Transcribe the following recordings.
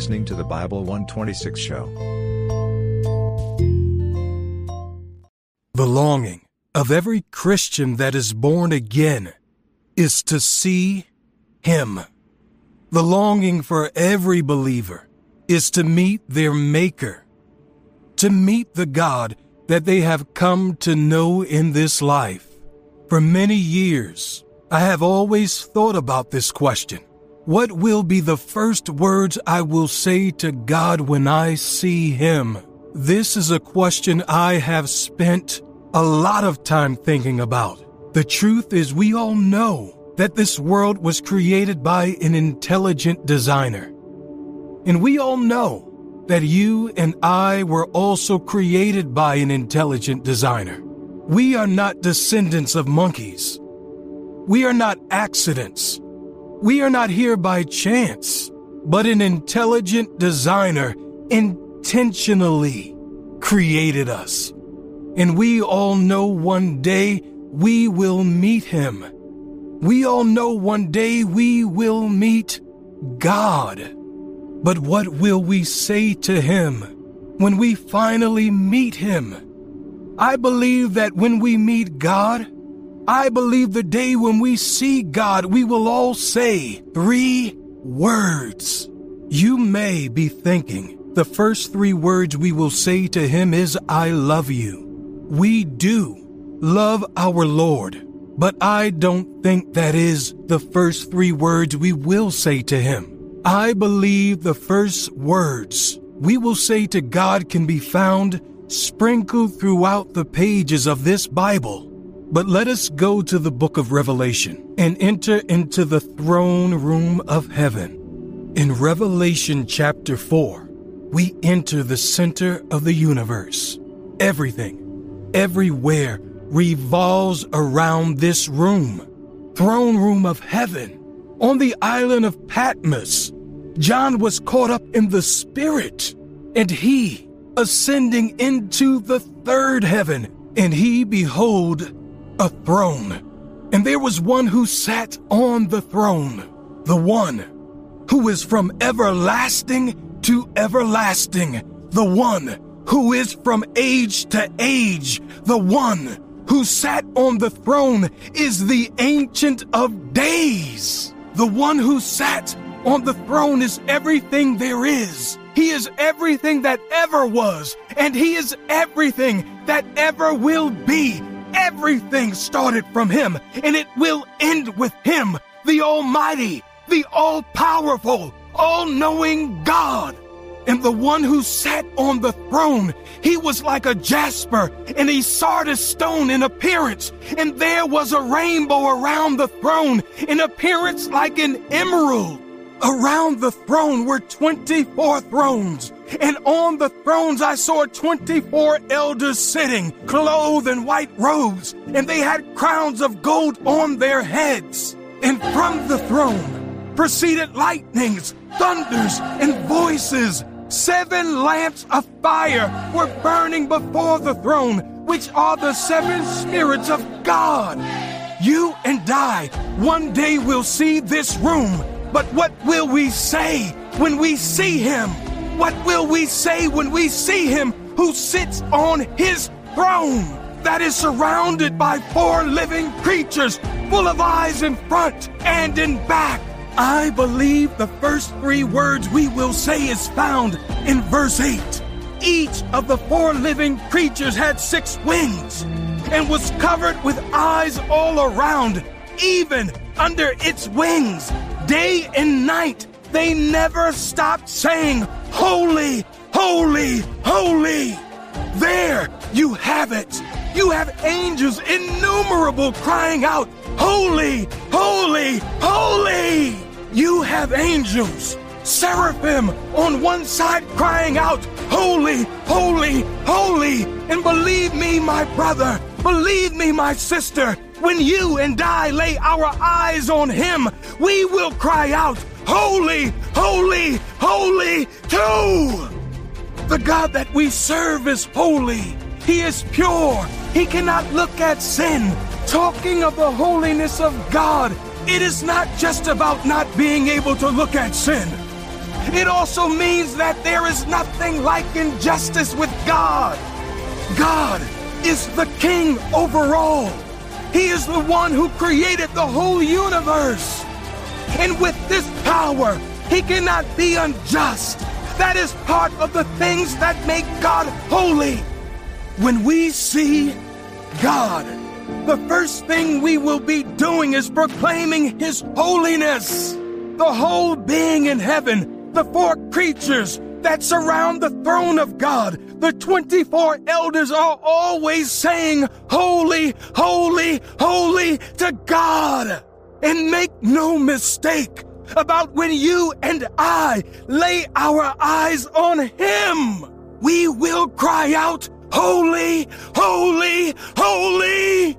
listening to the Bible 126 show. The longing of every Christian that is born again is to see Him. The longing for every believer is to meet their Maker, to meet the God that they have come to know in this life. For many years, I have always thought about this question. What will be the first words I will say to God when I see Him? This is a question I have spent a lot of time thinking about. The truth is, we all know that this world was created by an intelligent designer. And we all know that you and I were also created by an intelligent designer. We are not descendants of monkeys. We are not accidents. We are not here by chance, but an intelligent designer intentionally created us. And we all know one day we will meet him. We all know one day we will meet God. But what will we say to him when we finally meet him? I believe that when we meet God, I believe the day when we see God, we will all say three words. You may be thinking the first three words we will say to Him is, I love you. We do love our Lord, but I don't think that is the first three words we will say to Him. I believe the first words we will say to God can be found sprinkled throughout the pages of this Bible. But let us go to the book of Revelation and enter into the throne room of heaven. In Revelation chapter 4, we enter the center of the universe. Everything, everywhere revolves around this room, throne room of heaven. On the island of Patmos, John was caught up in the Spirit, and he, ascending into the third heaven, and he, behold, a throne, and there was one who sat on the throne, the one who is from everlasting to everlasting, the one who is from age to age, the one who sat on the throne is the Ancient of Days. The one who sat on the throne is everything there is. He is everything that ever was, and He is everything that ever will be. Everything started from him, and it will end with him, the Almighty, the All Powerful, All Knowing God. And the one who sat on the throne, he was like a jasper and a sardius stone in appearance. And there was a rainbow around the throne in appearance like an emerald. Around the throne were 24 thrones, and on the thrones I saw 24 elders sitting, clothed in white robes, and they had crowns of gold on their heads. And from the throne proceeded lightnings, thunders, and voices. Seven lamps of fire were burning before the throne, which are the seven spirits of God. You and I one day will see this room but what will we say when we see him? What will we say when we see him who sits on his throne that is surrounded by four living creatures full of eyes in front and in back? I believe the first three words we will say is found in verse 8. Each of the four living creatures had six wings and was covered with eyes all around, even under its wings day and night, they never stopped saying, Holy, holy, holy. There, you have it. You have angels innumerable crying out, Holy, holy, holy. You have angels, seraphim on one side crying out, Holy, holy, holy. And believe me, my brother, believe me, my sister, when you and I lay our eyes on him, we will cry out, Holy, holy, holy too! The God that we serve is holy. He is pure. He cannot look at sin. Talking of the holiness of God, it is not just about not being able to look at sin. It also means that there is nothing like injustice with God. God is the king over all. He is the one who created the whole universe. And with this power, he cannot be unjust. That is part of the things that make God holy. When we see God, the first thing we will be doing is proclaiming His holiness. The whole being in heaven, the four creatures that surround the throne of God, the 24 elders are always saying, Holy, holy, holy to God. And make no mistake about when you and I lay our eyes on Him. We will cry out, Holy, holy, holy.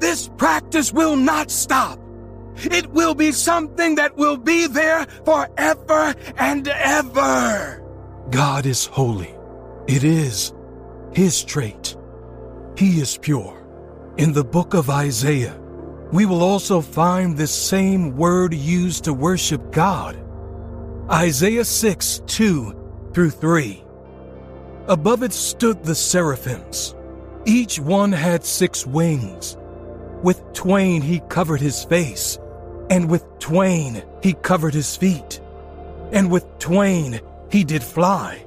This practice will not stop. It will be something that will be there forever and ever. God is holy. It is His trait. He is pure. In the book of Isaiah, we will also find this same word used to worship God. Isaiah 6 2 through 3. Above it stood the seraphims. Each one had six wings. With twain he covered his face, and with twain he covered his feet, and with twain he did fly.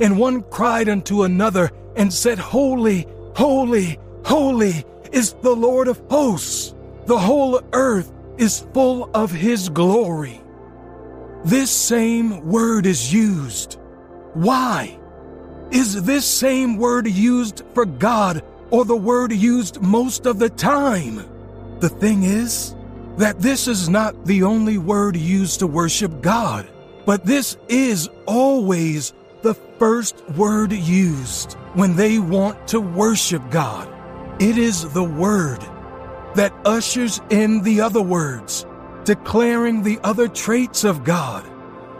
And one cried unto another and said, Holy, holy, holy is the Lord of hosts. The whole earth is full of his glory. This same word is used. Why? Is this same word used for God or the word used most of the time? The thing is that this is not the only word used to worship God, but this is always the first word used when they want to worship God. It is the word that ushers in the other words, declaring the other traits of God.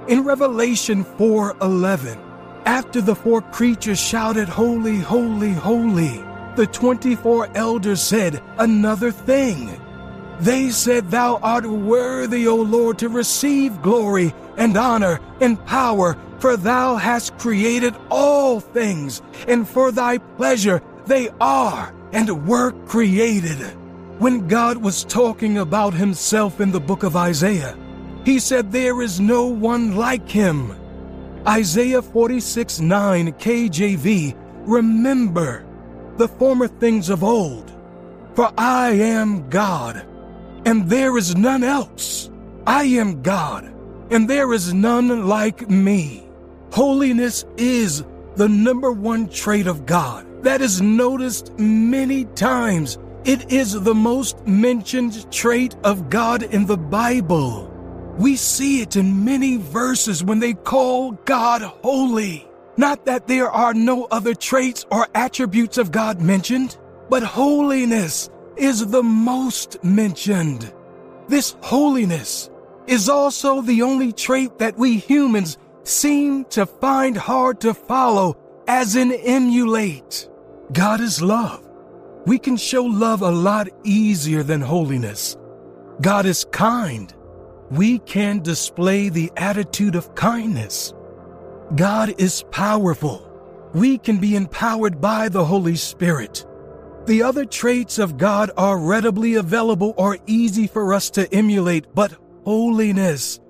In Revelation 4:11, after the four creatures shouted, Holy, holy, holy, the 24 elders said another thing. They said, Thou art worthy, O Lord, to receive glory and honor and power, for thou hast created all things, and for thy pleasure they are and were created. When God was talking about himself in the book of Isaiah, he said, There is no one like him. Isaiah 46 9 KJV, remember the former things of old. For I am God, and there is none else. I am God, and there is none like me. Holiness is the number one trait of God that is noticed many times. It is the most mentioned trait of God in the Bible. We see it in many verses when they call God holy. Not that there are no other traits or attributes of God mentioned, but holiness is the most mentioned. This holiness is also the only trait that we humans seem to find hard to follow, as in emulate. God is love. We can show love a lot easier than holiness. God is kind we can display the attitude of kindness. God is powerful. We can be empowered by the Holy Spirit. The other traits of God are readily available or easy for us to emulate, but holiness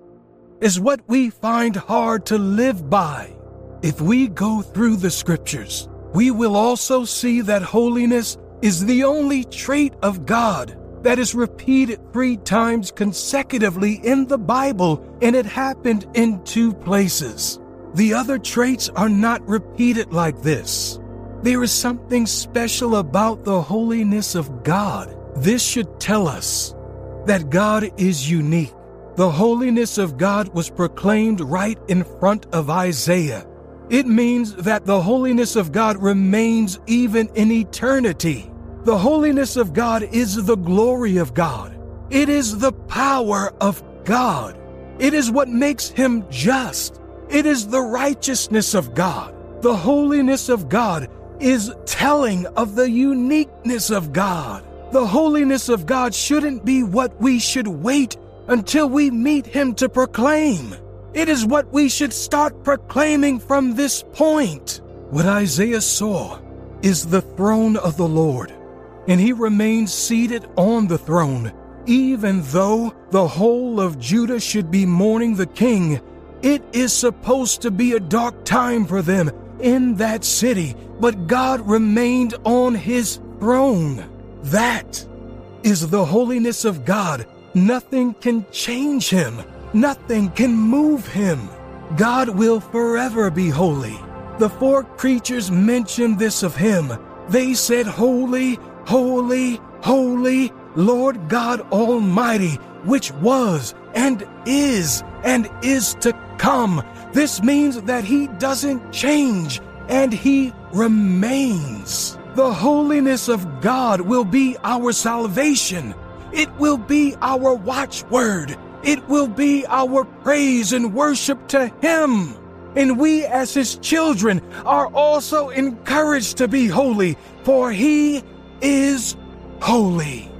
is what we find hard to live by. If we go through the scriptures, we will also see that holiness is the only trait of God that is repeated three times consecutively in the Bible, and it happened in two places. The other traits are not repeated like this. There is something special about the holiness of God. This should tell us that God is unique. The holiness of God was proclaimed right in front of Isaiah. It means that the holiness of God remains even in eternity. The holiness of God is the glory of God. It is the power of God. It is what makes him just. It is the righteousness of God. The holiness of God is telling of the uniqueness of God. The holiness of God shouldn't be what we should wait until we meet him to proclaim. It is what we should start proclaiming from this point. What Isaiah saw is the throne of the Lord, and he remains seated on the throne. Even though the whole of Judah should be mourning the king, it is supposed to be a dark time for them in that city, but God remained on his throne. That is the holiness of God. Nothing can change him, nothing can move him. God will forever be holy. The four creatures mentioned this of him. They said, Holy, holy, holy, Lord God Almighty, which was and is and is to come. This means that he doesn't change and he remains. The holiness of God will be our salvation. It will be our watchword. It will be our praise and worship to him. And we as his children are also encouraged to be holy, for he is holy.